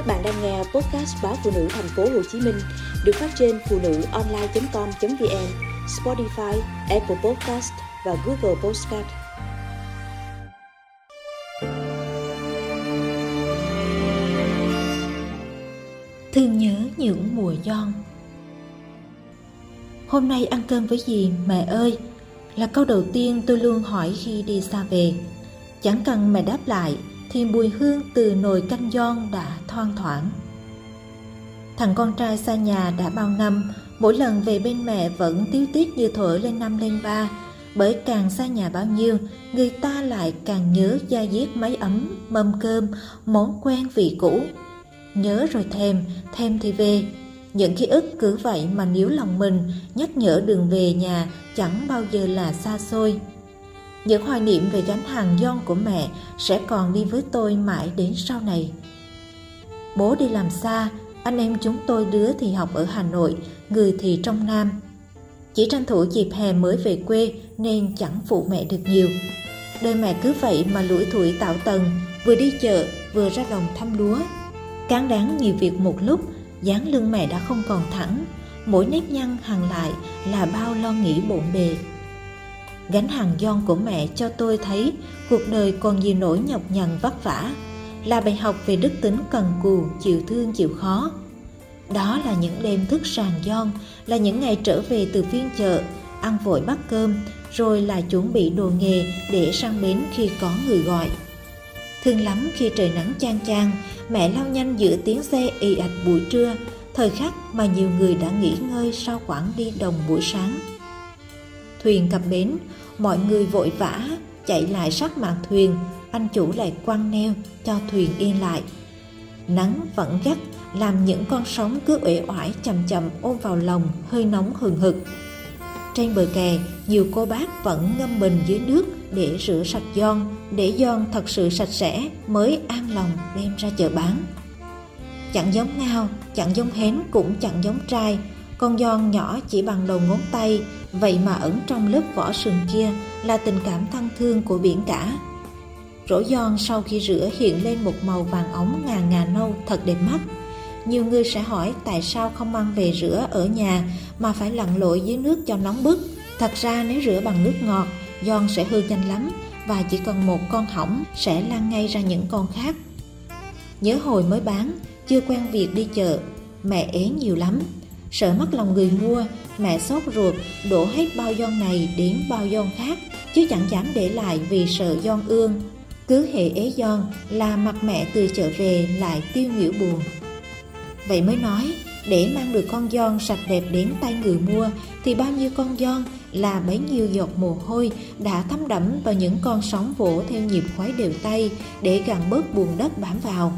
Các bạn đang nghe podcast báo phụ nữ thành phố Hồ Chí Minh được phát trên phụ nữ online.com.vn, Spotify, Apple Podcast và Google Podcast. Thương nhớ những mùa giòn Hôm nay ăn cơm với gì mẹ ơi? Là câu đầu tiên tôi luôn hỏi khi đi xa về. Chẳng cần mẹ đáp lại thì mùi hương từ nồi canh giòn đã thoang thoảng. Thằng con trai xa nhà đã bao năm, mỗi lần về bên mẹ vẫn tiếu tiết như thổi lên năm lên ba, bởi càng xa nhà bao nhiêu, người ta lại càng nhớ gia diết máy ấm, mâm cơm, món quen vị cũ. Nhớ rồi thèm, thèm thì về. Những ký ức cứ vậy mà níu lòng mình, nhắc nhở đường về nhà chẳng bao giờ là xa xôi. Những hoài niệm về gánh hàng giòn của mẹ sẽ còn đi với tôi mãi đến sau này. Bố đi làm xa, anh em chúng tôi đứa thì học ở Hà Nội, người thì trong Nam. Chỉ tranh thủ dịp hè mới về quê nên chẳng phụ mẹ được nhiều. Đời mẹ cứ vậy mà lủi thủi tạo tầng, vừa đi chợ vừa ra đồng thăm lúa. Cán đáng nhiều việc một lúc, dáng lưng mẹ đã không còn thẳng, mỗi nếp nhăn hàng lại là bao lo nghĩ bộn bề gánh hàng giòn của mẹ cho tôi thấy cuộc đời còn nhiều nỗi nhọc nhằn vất vả. Là bài học về đức tính cần cù, chịu thương, chịu khó. Đó là những đêm thức sàn giòn, là những ngày trở về từ phiên chợ, ăn vội bát cơm, rồi là chuẩn bị đồ nghề để sang bến khi có người gọi. Thương lắm khi trời nắng chang chang, mẹ lao nhanh giữa tiếng xe ì ạch buổi trưa, thời khắc mà nhiều người đã nghỉ ngơi sau quãng đi đồng buổi sáng thuyền cập bến, mọi người vội vã chạy lại sát mạn thuyền. Anh chủ lại quăng neo cho thuyền yên lại. Nắng vẫn gắt, làm những con sóng cứ uể oải chậm chậm ôm vào lòng, hơi nóng hừng hực. Trên bờ kè, nhiều cô bác vẫn ngâm mình dưới nước để rửa sạch giòn, để giòn thật sự sạch sẽ mới an lòng đem ra chợ bán. Chẳng giống ngao, chẳng giống hến, cũng chẳng giống trai. Con giòn nhỏ chỉ bằng đầu ngón tay vậy mà ẩn trong lớp vỏ sừng kia là tình cảm thân thương của biển cả. Rổ giòn sau khi rửa hiện lên một màu vàng ống ngà ngà nâu thật đẹp mắt. Nhiều người sẽ hỏi tại sao không mang về rửa ở nhà mà phải lặn lội dưới nước cho nóng bức. Thật ra nếu rửa bằng nước ngọt, giòn sẽ hư nhanh lắm và chỉ cần một con hỏng sẽ lan ngay ra những con khác. Nhớ hồi mới bán, chưa quen việc đi chợ, mẹ ế nhiều lắm. Sợ mất lòng người mua mẹ sốt ruột, đổ hết bao giòn này đến bao giòn khác, chứ chẳng dám để lại vì sợ giòn ương. Cứ hệ ế giòn là mặt mẹ từ chợ về lại tiêu nghỉu buồn. Vậy mới nói, để mang được con giòn sạch đẹp đến tay người mua, thì bao nhiêu con giòn là bấy nhiêu giọt mồ hôi đã thấm đẫm vào những con sóng vỗ theo nhịp khoái đều tay để gặn bớt buồn đất bám vào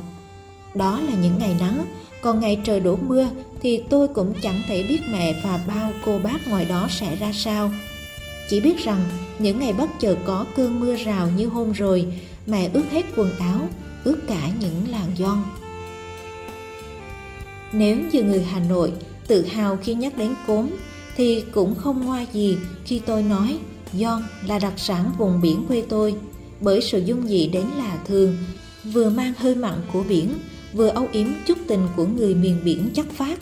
đó là những ngày nắng. Còn ngày trời đổ mưa thì tôi cũng chẳng thể biết mẹ và bao cô bác ngoài đó sẽ ra sao. Chỉ biết rằng những ngày bất chợt có cơn mưa rào như hôm rồi, mẹ ướt hết quần áo, ướt cả những làn giòn nếu như người hà nội tự hào khi nhắc đến cốm, thì cũng không ngoa gì khi tôi nói giòn là đặc sản vùng biển quê tôi, bởi sự dung dị đến là thường, vừa mang hơi mặn của biển vừa âu yếm chút tình của người miền biển chất phát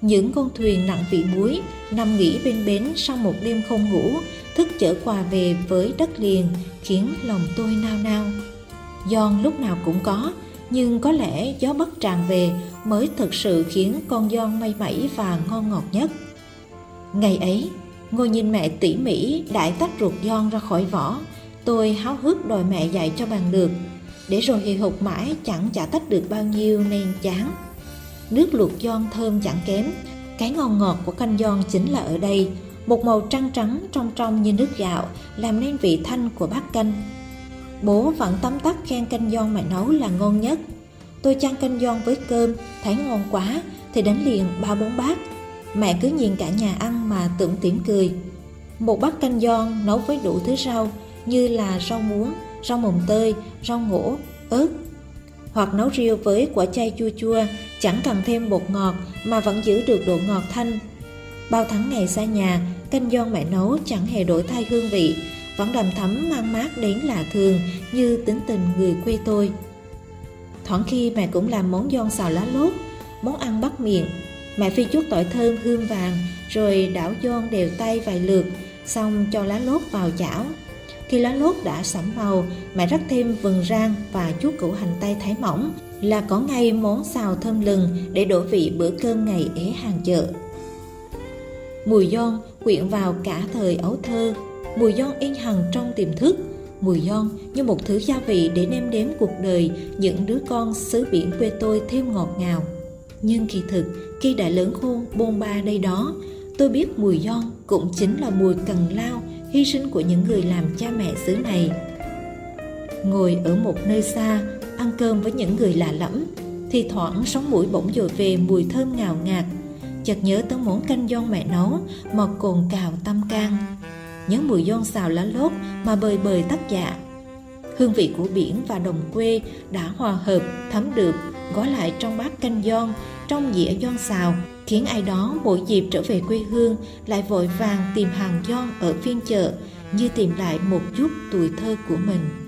những con thuyền nặng vị muối nằm nghỉ bên bến sau một đêm không ngủ, thức chở quà về với đất liền, khiến lòng tôi nao nao. Giòn lúc nào cũng có, nhưng có lẽ gió bất tràn về mới thực sự khiến con giòn may mẩy và ngon ngọt nhất. Ngày ấy, ngồi nhìn mẹ tỉ mỉ đại tách ruột giòn ra khỏi vỏ, tôi háo hức đòi mẹ dạy cho bằng được để rồi hì hục mãi chẳng chả tách được bao nhiêu nên chán. Nước luộc giòn thơm chẳng kém. Cái ngon ngọt của canh giòn chính là ở đây. Một màu trắng trắng trong trong như nước gạo, làm nên vị thanh của bát canh. Bố vẫn tấm tắc khen canh giòn mẹ nấu là ngon nhất. Tôi chan canh giòn với cơm, thấy ngon quá, thì đánh liền ba bốn bát. Mẹ cứ nhìn cả nhà ăn mà tưởng tỉm cười. Một bát canh giòn nấu với đủ thứ rau, như là rau muống rau mồng tơi, rau ngổ, ớt hoặc nấu riêu với quả chay chua chua, chẳng cần thêm bột ngọt mà vẫn giữ được độ ngọt thanh. Bao tháng ngày xa nhà, canh giòn mẹ nấu chẳng hề đổi thay hương vị, vẫn đầm thấm mang mát đến lạ thường như tính tình người quê tôi. thoảng khi mẹ cũng làm món giòn xào lá lốt món ăn bắt miệng mẹ phi chút tỏi thơm hương vàng rồi đảo giòn đều tay vài lượt xong cho lá lốt vào chảo khi lá lốt đã sẫm màu, mẹ rắc thêm vừng rang và chút củ hành tây thái mỏng, là có ngay món xào thơm lừng để đổ vị bữa cơm ngày ế hàng chợ. Mùi giòn quyện vào cả thời ấu thơ, mùi giòn in hằn trong tiềm thức, mùi giòn như một thứ gia vị để nêm đếm cuộc đời những đứa con xứ biển quê tôi thêm ngọt ngào. Nhưng kỳ thực, khi đã lớn khôn bôn ba đây đó, tôi biết mùi giòn cũng chính là mùi cần lao hy sinh của những người làm cha mẹ xứ này. Ngồi ở một nơi xa, ăn cơm với những người lạ lẫm, thì thoảng sống mũi bỗng dội về mùi thơm ngào ngạt. Chợt nhớ tới món canh giòn mẹ nấu, mà cồn cào tâm can. Nhớ mùi giòn xào lá lốt mà bời bời tắt dạ hương vị của biển và đồng quê đã hòa hợp, thấm được gói lại trong bát canh giòn, trong dĩa giòn xào khiến ai đó mỗi dịp trở về quê hương lại vội vàng tìm hàng giòn ở phiên chợ, như tìm lại một chút tuổi thơ của mình.